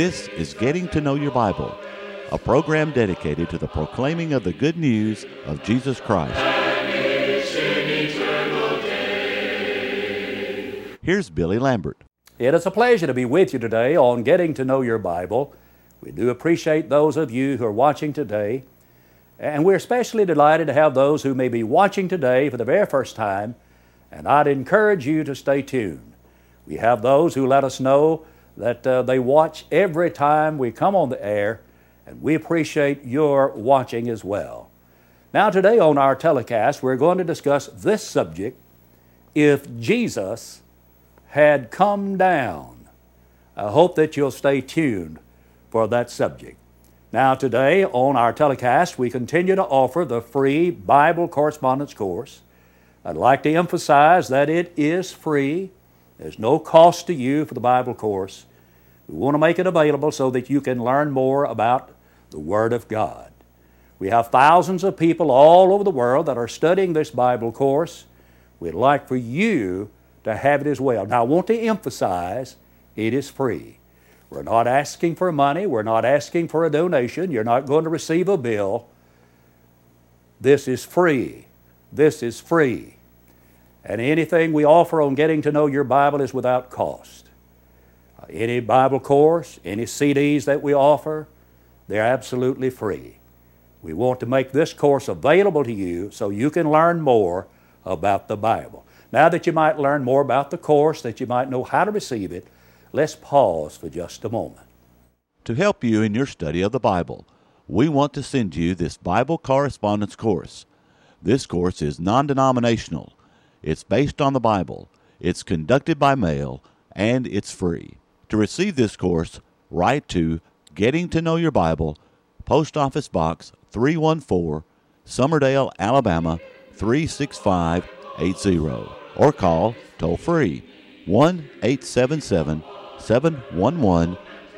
This is Getting to Know Your Bible, a program dedicated to the proclaiming of the good news of Jesus Christ. Here's Billy Lambert. It is a pleasure to be with you today on Getting to Know Your Bible. We do appreciate those of you who are watching today, and we're especially delighted to have those who may be watching today for the very first time, and I'd encourage you to stay tuned. We have those who let us know that uh, they watch every time we come on the air, and we appreciate your watching as well. Now, today on our telecast, we're going to discuss this subject if Jesus had come down. I hope that you'll stay tuned for that subject. Now, today on our telecast, we continue to offer the free Bible correspondence course. I'd like to emphasize that it is free. There's no cost to you for the Bible course. We want to make it available so that you can learn more about the Word of God. We have thousands of people all over the world that are studying this Bible course. We'd like for you to have it as well. Now, I want to emphasize it is free. We're not asking for money, we're not asking for a donation, you're not going to receive a bill. This is free. This is free. And anything we offer on getting to know your Bible is without cost. Uh, any Bible course, any CDs that we offer, they're absolutely free. We want to make this course available to you so you can learn more about the Bible. Now that you might learn more about the course, that you might know how to receive it, let's pause for just a moment. To help you in your study of the Bible, we want to send you this Bible correspondence course. This course is non denominational, it's based on the Bible, it's conducted by mail, and it's free. To receive this course, write to Getting to Know Your Bible, Post Office Box 314, Summerdale, Alabama 36580, or call toll free 1 877 711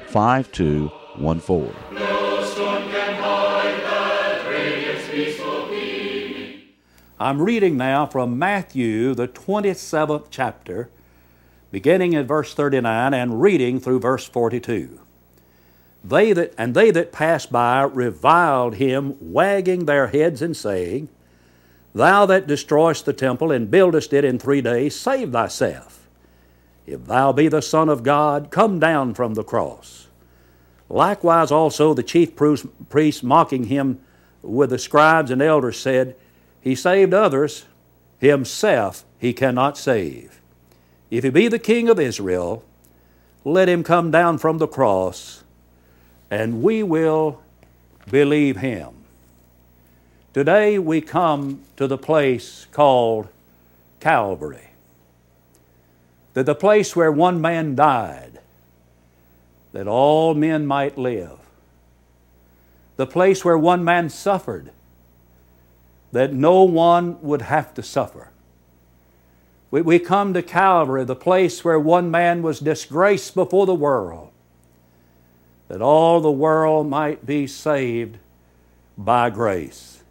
5214. I'm reading now from Matthew, the 27th chapter, beginning at verse 39 and reading through verse 42. They that, and they that passed by reviled him, wagging their heads and saying, Thou that destroyest the temple and buildest it in three days, save thyself. If thou be the Son of God, come down from the cross. Likewise also the chief priests mocking him with the scribes and elders said, He saved others, himself he cannot save. If he be the king of Israel, let him come down from the cross, and we will believe him. Today we come to the place called Calvary, that the place where one man died, that all men might live, the place where one man suffered, that no one would have to suffer. We, we come to Calvary, the place where one man was disgraced before the world, that all the world might be saved by grace.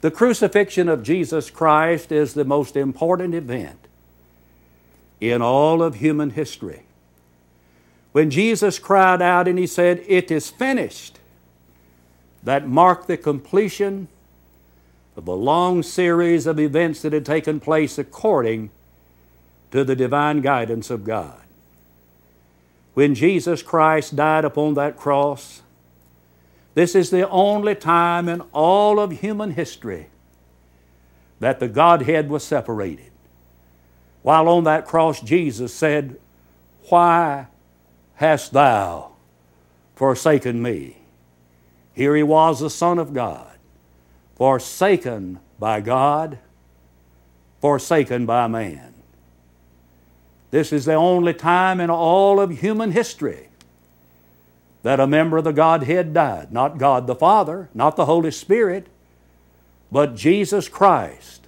The crucifixion of Jesus Christ is the most important event in all of human history. When Jesus cried out and he said, It is finished, that marked the completion of the long series of events that had taken place according to the divine guidance of God. When Jesus Christ died upon that cross, this is the only time in all of human history that the Godhead was separated. While on that cross, Jesus said, Why hast thou forsaken me? Here he was, the Son of God, forsaken by God, forsaken by man. This is the only time in all of human history that a member of the Godhead died. Not God the Father, not the Holy Spirit, but Jesus Christ,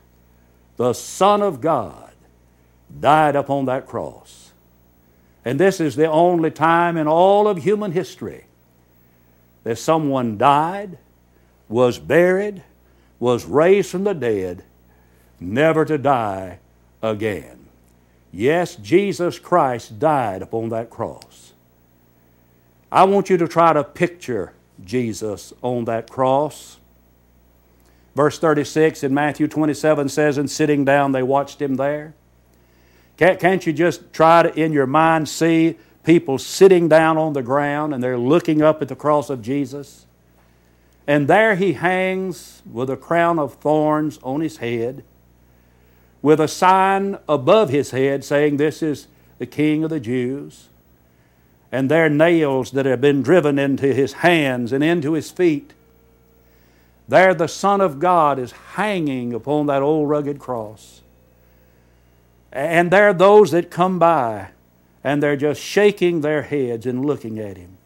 the Son of God, died upon that cross. And this is the only time in all of human history that someone died, was buried, was raised from the dead, never to die again. Yes, Jesus Christ died upon that cross. I want you to try to picture Jesus on that cross. Verse 36 in Matthew 27 says, And sitting down, they watched him there. Can't, you just try to, in your mind, see people sitting down on the ground and they're looking up at the cross of Jesus? And there he hangs with a crown of thorns on his head, with a sign above his head saying, This is the King of the Jews and their nails that have been driven into his hands and into his feet. There, the Son of God is hanging upon that old rugged cross. And there are those that come by and they're just shaking their heads and looking at him.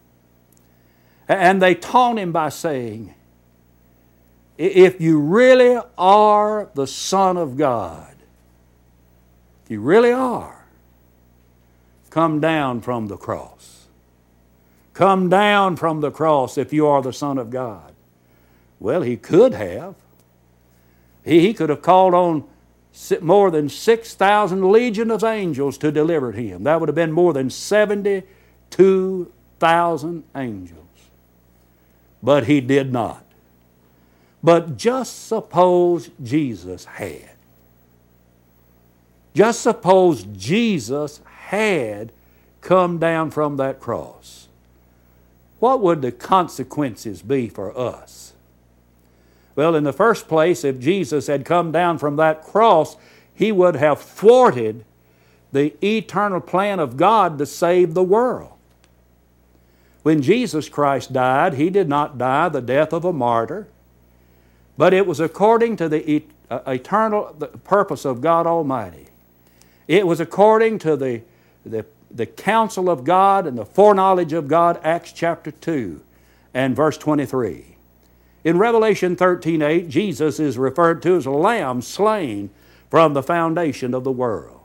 And they taunt him by saying, If you really are the Son of God, if you really are, come down from the cross. Come down from the cross if you are the Son of God. Well, he could have. He, he could have called on more than 6,000 legion of angels to deliver him. That would have been more than 72,000 angels. But he did not. But just suppose Jesus had. Just suppose Jesus had come down from that cross what would the consequences be for us? Well, in the first place, if Jesus had come down from that cross, he would have thwarted the eternal plan of God to save the world. When Jesus Christ died, he did not die the death of a martyr, but it was according to the uh, eternal purpose of God Almighty. It was according to the, the the counsel of God and the foreknowledge of God, Acts chapter 2 and verse 23. In Revelation 13 8, Jesus is referred to as a lamb slain from the foundation of the world.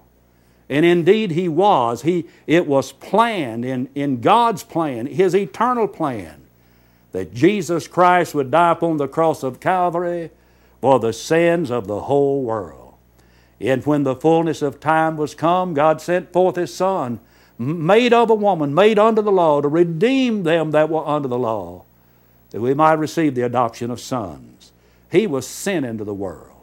And indeed, he was. He, it was planned in, in God's plan, his eternal plan, that Jesus Christ would die upon the cross of Calvary for the sins of the whole world. And when the fullness of time was come, God sent forth his Son made of a woman, made under the law, to redeem them that were under the law, that we might receive the adoption of sons. He was sent into the world.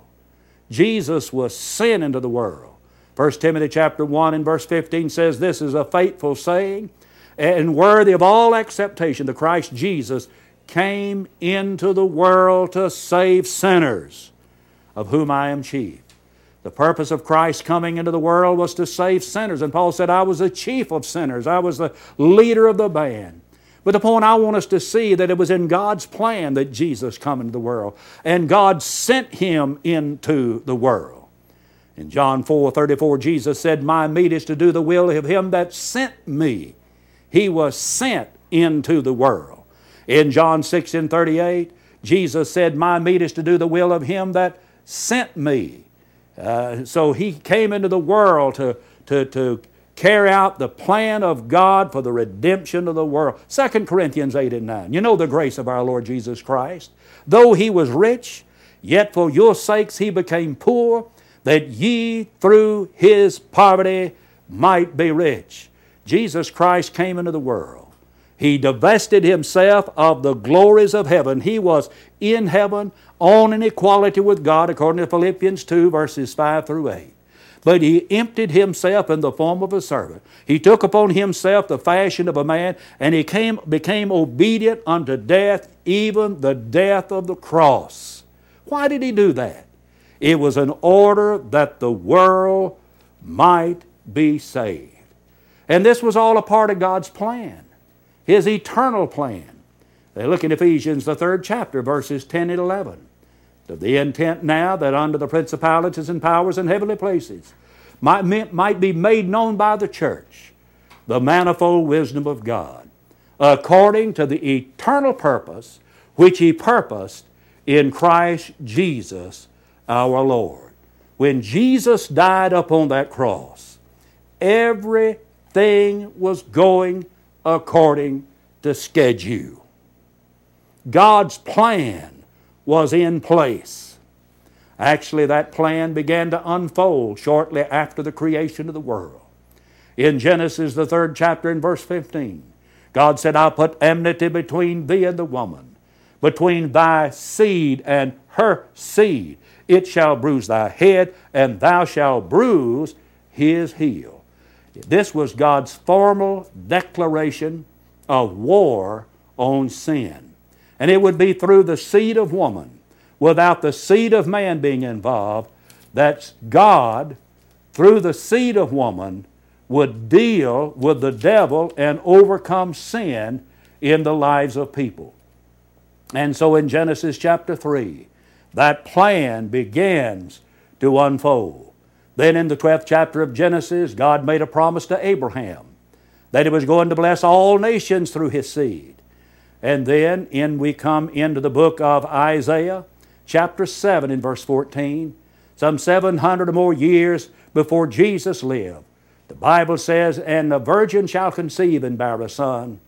Jesus was sent into the world. 1 Timothy chapter 1 and verse 15 says, This is a faithful saying and worthy of all acceptation. The Christ Jesus came into the world to save sinners, of whom I am chief. The purpose of Christ coming into the world was to save sinners. And Paul said, I was the chief of sinners, I was the leader of the band. But the point I want us to see that it was in God's plan that Jesus come into the world. And God sent him into the world. In John 4 34, Jesus said, My meat is to do the will of him that sent me. He was sent into the world. In John 6 and 38, Jesus said, My meat is to do the will of him that sent me. Uh, so he came into the world to, to, to carry out the plan of God for the redemption of the world. 2 Corinthians 8 and 9. You know the grace of our Lord Jesus Christ. Though he was rich, yet for your sakes he became poor, that ye through his poverty might be rich. Jesus Christ came into the world. He divested himself of the glories of heaven. He was in heaven on an equality with God, according to Philippians 2, verses 5 through 8. But he emptied himself in the form of a servant. He took upon himself the fashion of a man, and he came, became obedient unto death, even the death of the cross. Why did he do that? It was in order that the world might be saved. And this was all a part of God's plan, His eternal plan. They look in Ephesians, the third chapter, verses 10 and 11. To the intent now that under the principalities and powers in heavenly places might, might be made known by the church the manifold wisdom of God, according to the eternal purpose which He purposed in Christ Jesus our Lord. When Jesus died upon that cross, everything was going according to schedule. God's plan was in place. Actually, that plan began to unfold shortly after the creation of the world. In Genesis, the third chapter, in verse 15, God said, I'll put enmity between thee and the woman, between thy seed and her seed. It shall bruise thy head, and thou shalt bruise his heel. This was God's formal declaration of war on sin. And it would be through the seed of woman, without the seed of man being involved, that God, through the seed of woman, would deal with the devil and overcome sin in the lives of people. And so in Genesis chapter 3, that plan begins to unfold. Then in the 12th chapter of Genesis, God made a promise to Abraham that He was going to bless all nations through his seed. And then in we come into the book of Isaiah, chapter 7 in verse 14, some 700 or more years before Jesus lived. The Bible says, And the virgin shall conceive and bear a son,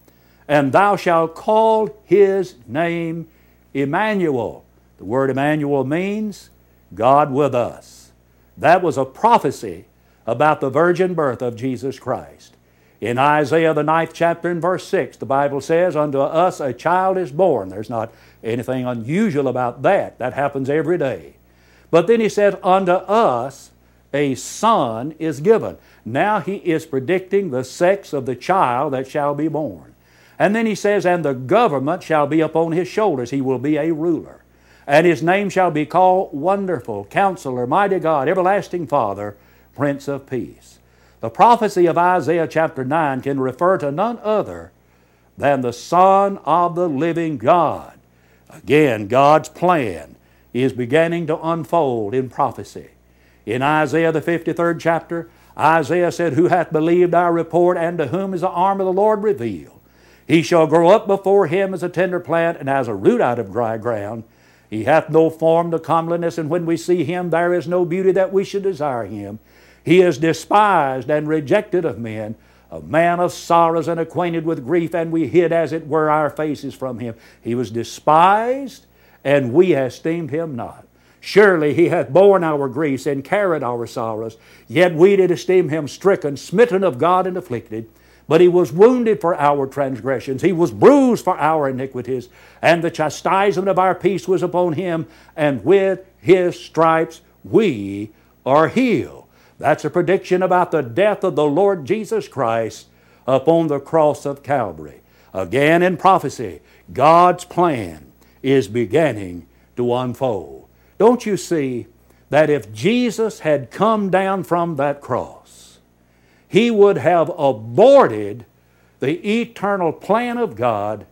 and thou shalt call his name Emmanuel. The word Emmanuel means God with us. That was a prophecy about the virgin birth of Jesus Christ. In Isaiah, the ninth chapter, and verse 6, the Bible says, Unto us a child is born. There's not anything unusual about that. That happens every day. But then he says, Unto us a son is given. Now he is predicting the sex of the child that shall be born. And then he says, And the government shall be upon his shoulders. He will be a ruler. And his name shall be called Wonderful, Counselor, Mighty God, Everlasting Father, Prince of Peace. The prophecy of Isaiah chapter 9 can refer to none other than the Son of the living God. Again, God's plan is beginning to unfold in prophecy. In Isaiah, the 53rd chapter, Isaiah said, Who hath believed our report, and to whom is the arm of the Lord revealed? He shall grow up before him as a tender plant, and as a root out of dry ground. He hath no form to comeliness, and when we see him, there is no beauty that we should desire him. He is despised and rejected of men, a man of sorrows and acquainted with grief, and we hid, as it were, our faces from him. He was despised, and we esteemed him not. Surely he hath borne our griefs and carried our sorrows. Yet we did esteem him stricken, smitten of God, and afflicted. But he was wounded for our transgressions, he was bruised for our iniquities, and the chastisement of our peace was upon him, and with his stripes we are healed. That's a prediction about the death of the Lord Jesus Christ upon the cross of Calvary. Again in prophecy, God's plan is beginning to unfold. Don't you see that if Jesus had come down from that cross, he would have aborted the eternal plan of God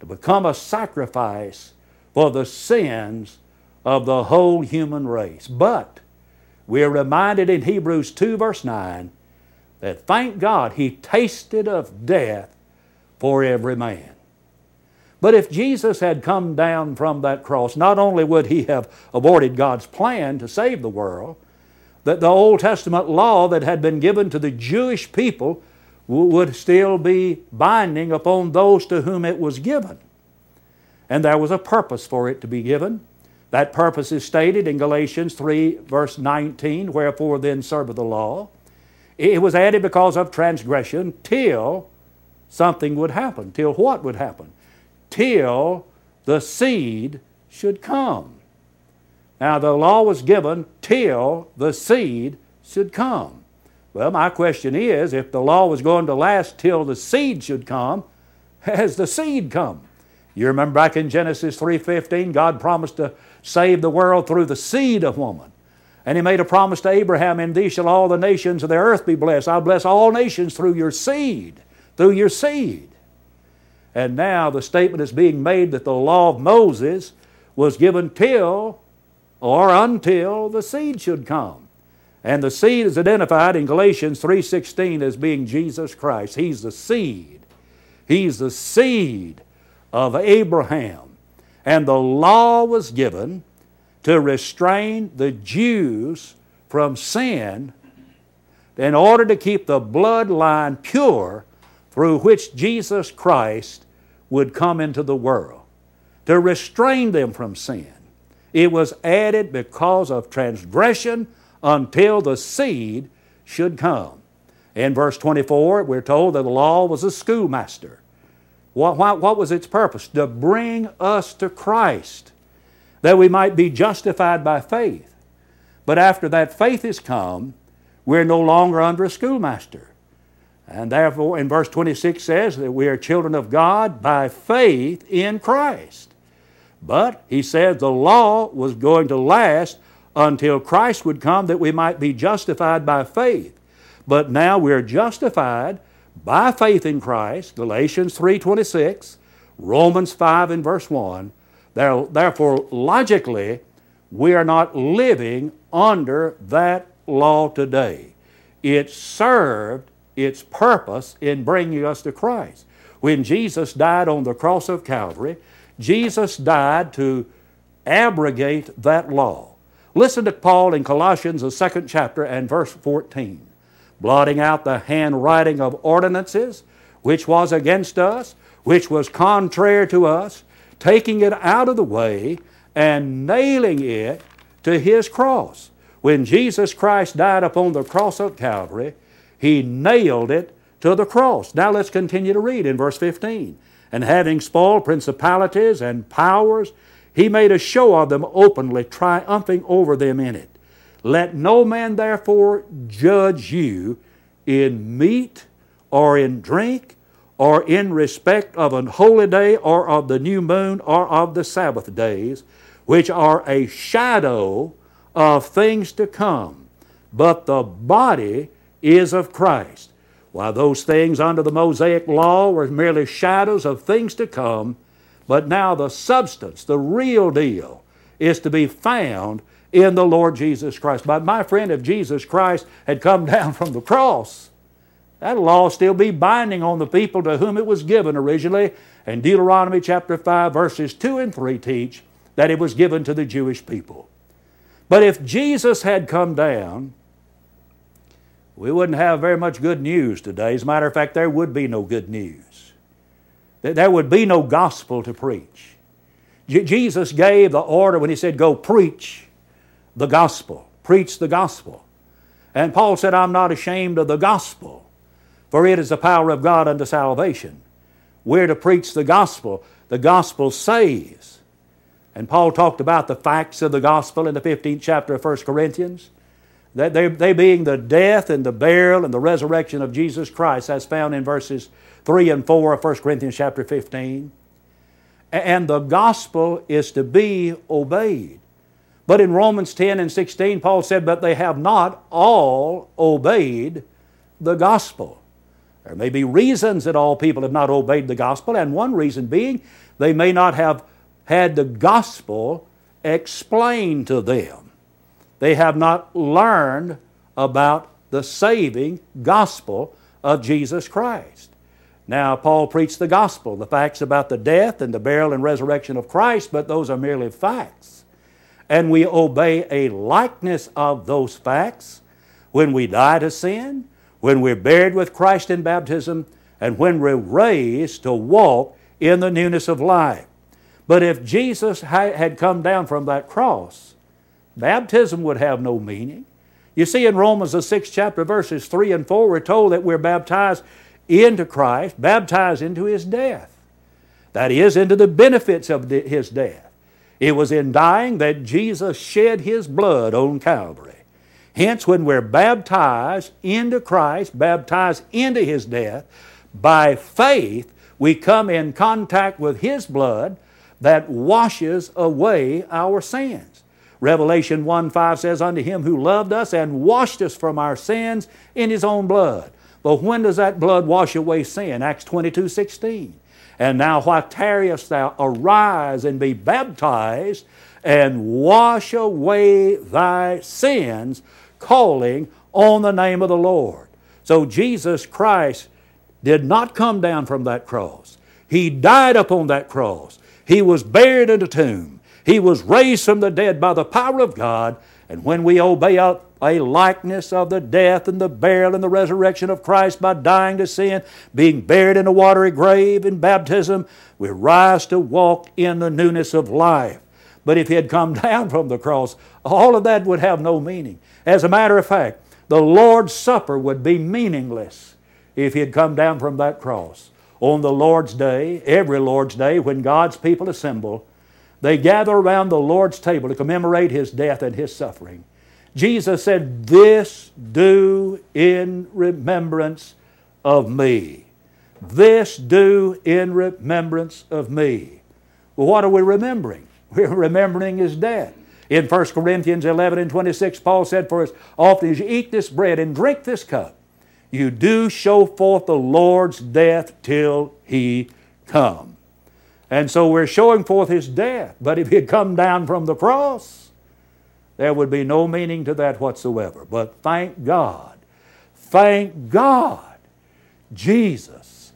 to become a sacrifice for the sins of the whole human race. But we are reminded in Hebrews 2, verse 9, that thank God he tasted of death for every man. But if Jesus had come down from that cross, not only would he have aborted God's plan to save the world, that the Old Testament law that had been given to the Jewish people would still be binding upon those to whom it was given. And there was a purpose for it to be given. That purpose is stated in Galatians 3, verse 19, wherefore then serve the law. It was added because of transgression till something would happen. Till what would happen? till the seed should come. Now, the law was given till the seed should come. Well, my question is if the law was going to last till the seed should come, has the seed come? You remember back in Genesis 3:15, God promised to save the world through the seed of woman. And he made a promise to Abraham, In thee shall all the nations of the earth be blessed. I'll bless all nations through your seed, through your seed. And now the statement is being made that the law of Moses was given till or until the seed should come. And the seed is identified in Galatians 3:16 as being Jesus Christ. He's the seed. He's the seed of Abraham. And the law was given to restrain the Jews from sin in order to keep the bloodline pure through which Jesus Christ would come into the world, to restrain them from sin. It was added because of transgression until the seed should come. In verse 24, we're told that the law was a schoolmaster. What, what, what was its purpose? To bring us to Christ, that we might be justified by faith. But after that faith is come, we're no longer under a schoolmaster. And therefore, in verse 26 says that we are children of God by faith in Christ. But he said the law was going to last until Christ would come that we might be justified by faith. But now we're justified by faith in Christ, Galatians 3:26, Romans 5 and verse 1. Therefore, logically, we are not living under that law today. It served its purpose in bringing us to Christ. When Jesus died on the cross of Calvary, Jesus died to abrogate that law. Listen to Paul in Colossians, the second chapter, and verse 14 blotting out the handwriting of ordinances, which was against us, which was contrary to us, taking it out of the way, and nailing it to his cross. When Jesus Christ died upon the cross of Calvary, he nailed it to the cross. Now let's continue to read in verse 15. And having spoiled principalities and powers, he made a show of them openly, triumphing over them in it. Let no man therefore judge you in meat or in drink or in respect of an holy day or of the new moon or of the Sabbath days, which are a shadow of things to come. But the body is of Christ. While those things under the Mosaic law were merely shadows of things to come, but now the substance, the real deal, is to be found in the Lord Jesus Christ. But my friend, if Jesus Christ had come down from the cross, that law still be binding on the people to whom it was given originally. And Deuteronomy chapter 5, verses 2 and 3 teach that it was given to the Jewish people. But if Jesus had come down, we wouldn't have very much good news today. As a matter of fact, there would be no good news. There would be no gospel to preach. Jesus gave the order when He said, Go preach the gospel. Preach the gospel. And Paul said, I'm not ashamed of the gospel, for it is the power of God unto salvation. We're to preach the gospel. The gospel saves. And Paul talked about the facts of the gospel in the 15th chapter of 1 Corinthians. That they, they being the death and the burial and the resurrection of Jesus Christ, as found in verses 3 and 4 of 1 Corinthians chapter 15. And the gospel is to be obeyed. But in Romans 10 and 16, Paul said, But they have not all obeyed the gospel. There may be reasons that all people have not obeyed the gospel, and one reason being they may not have had the gospel explained to them. They have not learned about the saving gospel of Jesus Christ. Now, Paul preached the gospel, the facts about the death and the burial and resurrection of Christ, but those are merely facts and we obey a likeness of those facts when we die to sin, when we're buried with Christ in baptism, and when we're raised to walk in the newness of life. But if Jesus had come down from that cross, baptism would have no meaning. You see, in Romans, the sixth chapter, verses 3 and 4, we're told that we're baptized into Christ, baptized into His death. That is, into the benefits of His death. It was in dying that Jesus shed His blood on Calvary. Hence, when we're baptized into Christ, baptized into His death, by faith, we come in contact with His blood that washes away our sins. Revelation 1 5 says, Unto Him who loved us and washed us from our sins in His own blood. But when does that blood wash away sin? Acts 22 16. And now, why tarriest thou? Arise and be baptized and wash away thy sins, calling on the name of the Lord. So, Jesus Christ did not come down from that cross. He died upon that cross. He was buried in a tomb. He was raised from the dead by the power of God. And when we obey a likeness of the death and the burial and the resurrection of Christ by dying to sin, being buried in a watery grave in baptism, we rise to walk in the newness of life. But if he had come down from the cross, all of that would have no meaning. As a matter of fact, the Lord's Supper would be meaningless if he had come down from that cross. on the Lord's day, every Lord's day, when God's people assemble, they gather around the Lord's table to commemorate His death and His suffering. Jesus said, This do in remembrance of me. This do in remembrance of me. Well, what are we remembering? We're remembering His death. In 1 Corinthians 11 and 26, Paul said, For as often as you eat this bread and drink this cup, you do show forth the Lord's death till He come. And so we're showing forth His death. But if He had come down from the cross, there would be no meaning to that whatsoever. But thank God, thank God, Jesus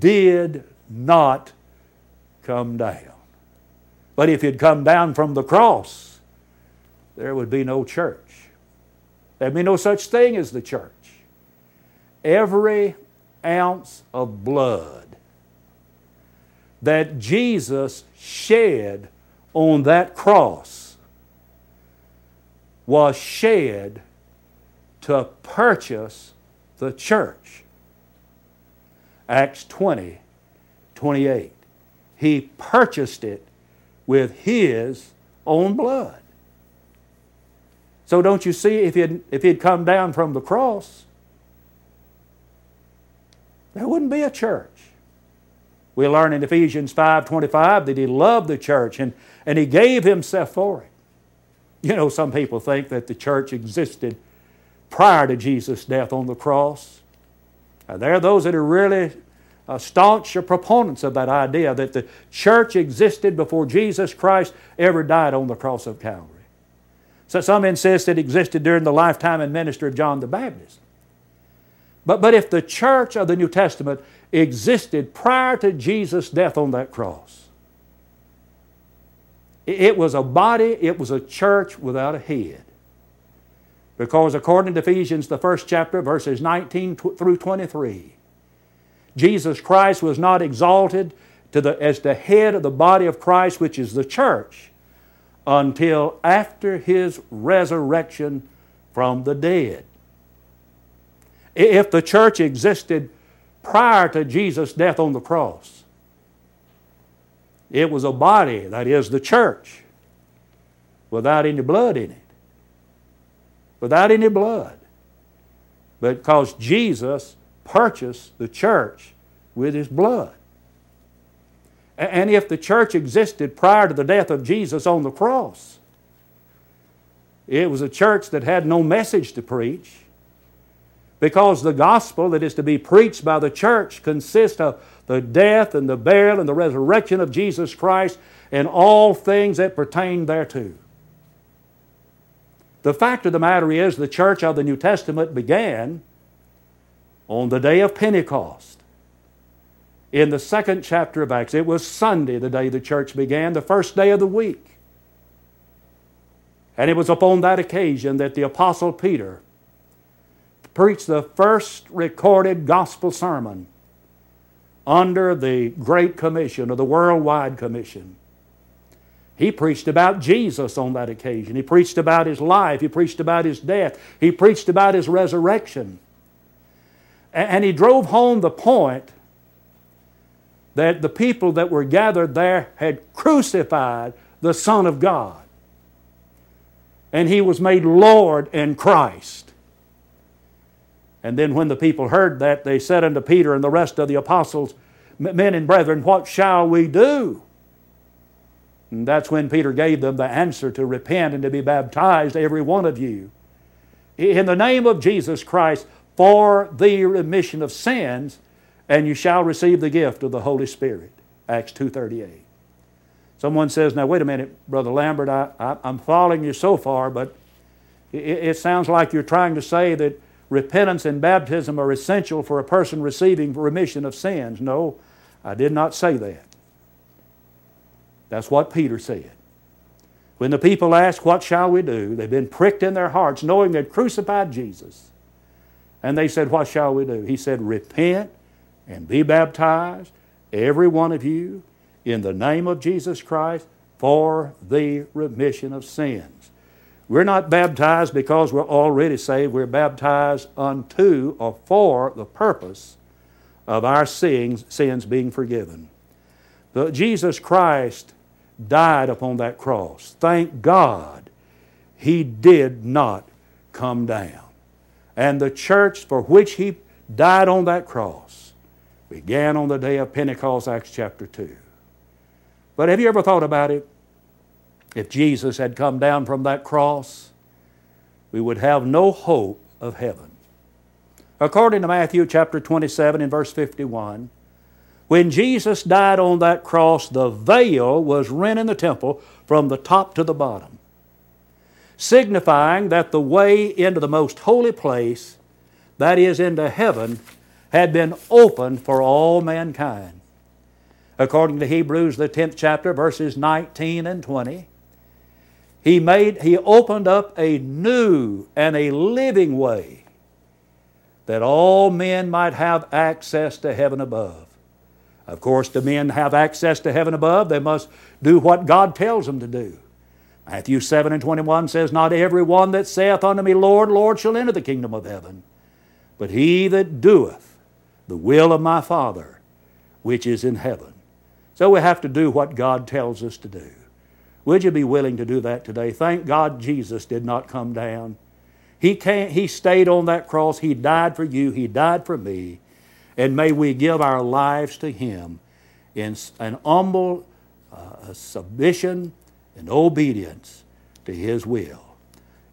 did not come down. But if he'd come down from the cross, there would be no church. There'd be no such thing as the church. Every ounce of blood that Jesus shed on that cross was shed to purchase the church. Acts 20, 28. He purchased it with His own blood. So don't you see, if he'd, if he'd come down from the cross, there wouldn't be a church. We learn in Ephesians 5.25 that he loved the church and, and he gave himself for it. You know, some people think that the church existed prior to Jesus' death on the cross. Now, there are those that are really uh, staunch proponents of that idea that the church existed before Jesus Christ ever died on the cross of Calvary. So some insist it existed during the lifetime and ministry of John the Baptist. But, but if the church of the New Testament existed prior to Jesus' death on that cross, it was a body, it was a church without a head. Because according to Ephesians, the first chapter, verses 19 through 23, Jesus Christ was not exalted to the, as the head of the body of Christ, which is the church, until after his resurrection from the dead. If the church existed prior to Jesus' death on the cross, it was a body, that is the church, without any blood in it. Without any blood. But Because Jesus purchased the church with his blood. And if the church existed prior to the death of Jesus on the cross, it was a church that had no message to preach because the gospel that is to be preached by the church consists of the death and the burial and the resurrection of Jesus Christ and all things that pertain thereto. The fact of the matter is, the church of the New Testament began on the day of Pentecost. In the second chapter of Acts, it was Sunday, the day the church began, the first day of the week. And it was upon that occasion that the Apostle Peter preached the first recorded gospel sermon under the Great Commission or the Worldwide Commission. He preached about Jesus on that occasion. He preached about his life. He preached about his death. He preached about his resurrection. And he drove home the point that the people that were gathered there had crucified the Son of God. And he was made Lord and Christ. And then when the people heard that, they said unto Peter and the rest of the apostles, Men and brethren, what shall we do? And that's when Peter gave them the answer to repent and to be baptized, every one of you, in the name of Jesus Christ for the remission of sins, and you shall receive the gift of the Holy Spirit. Acts 2.38. Someone says, now wait a minute, Brother Lambert, I, I, am following you so far, but it, it sounds like you're trying to say that repentance and baptism are essential for a person receiving remission of sins. No, I did not say that. That's what Peter said. When the people asked, What shall we do? they've been pricked in their hearts, knowing they'd crucified Jesus. And they said, What shall we do? He said, Repent and be baptized, every one of you, in the name of Jesus Christ for the remission of sins. We're not baptized because we're already saved. We're baptized unto or for the purpose of our sins, sins being forgiven. But Jesus Christ died upon that cross. Thank God he did not come down. And the church for which he died on that cross began on the day of Pentecost, Acts chapter 2. But have you ever thought about it? If Jesus had come down from that cross, we would have no hope of heaven. According to Matthew chapter 27 and verse 51, when Jesus died on that cross, the veil was rent in the temple from the top to the bottom, signifying that the way into the most holy place, that is, into heaven, had been opened for all mankind. According to Hebrews, the 10th chapter, verses 19 and 20, he, made, he opened up a new and a living way that all men might have access to heaven above. Of course, the men have access to heaven above. They must do what God tells them to do. Matthew 7 and 21 says, Not every one that saith unto me, Lord, Lord, shall enter the kingdom of heaven, but he that doeth the will of my Father which is in heaven. So we have to do what God tells us to do. Would you be willing to do that today? Thank God Jesus did not come down. He, can't, he stayed on that cross. He died for you. He died for me and may we give our lives to Him in an humble uh, submission and obedience to His will.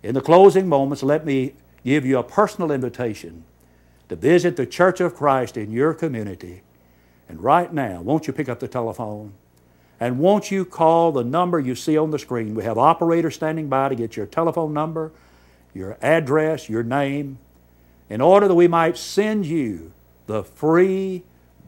In the closing moments, let me give you a personal invitation to visit the Church of Christ in your community. And right now, won't you pick up the telephone? And won't you call the number you see on the screen? We have operators standing by to get your telephone number, your address, your name, in order that we might send you the free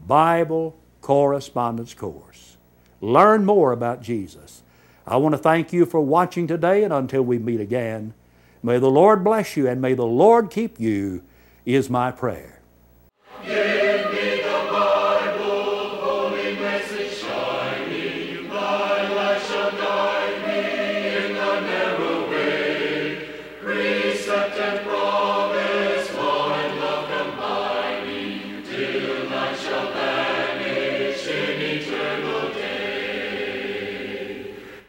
Bible correspondence course. Learn more about Jesus. I want to thank you for watching today, and until we meet again, may the Lord bless you and may the Lord keep you, is my prayer.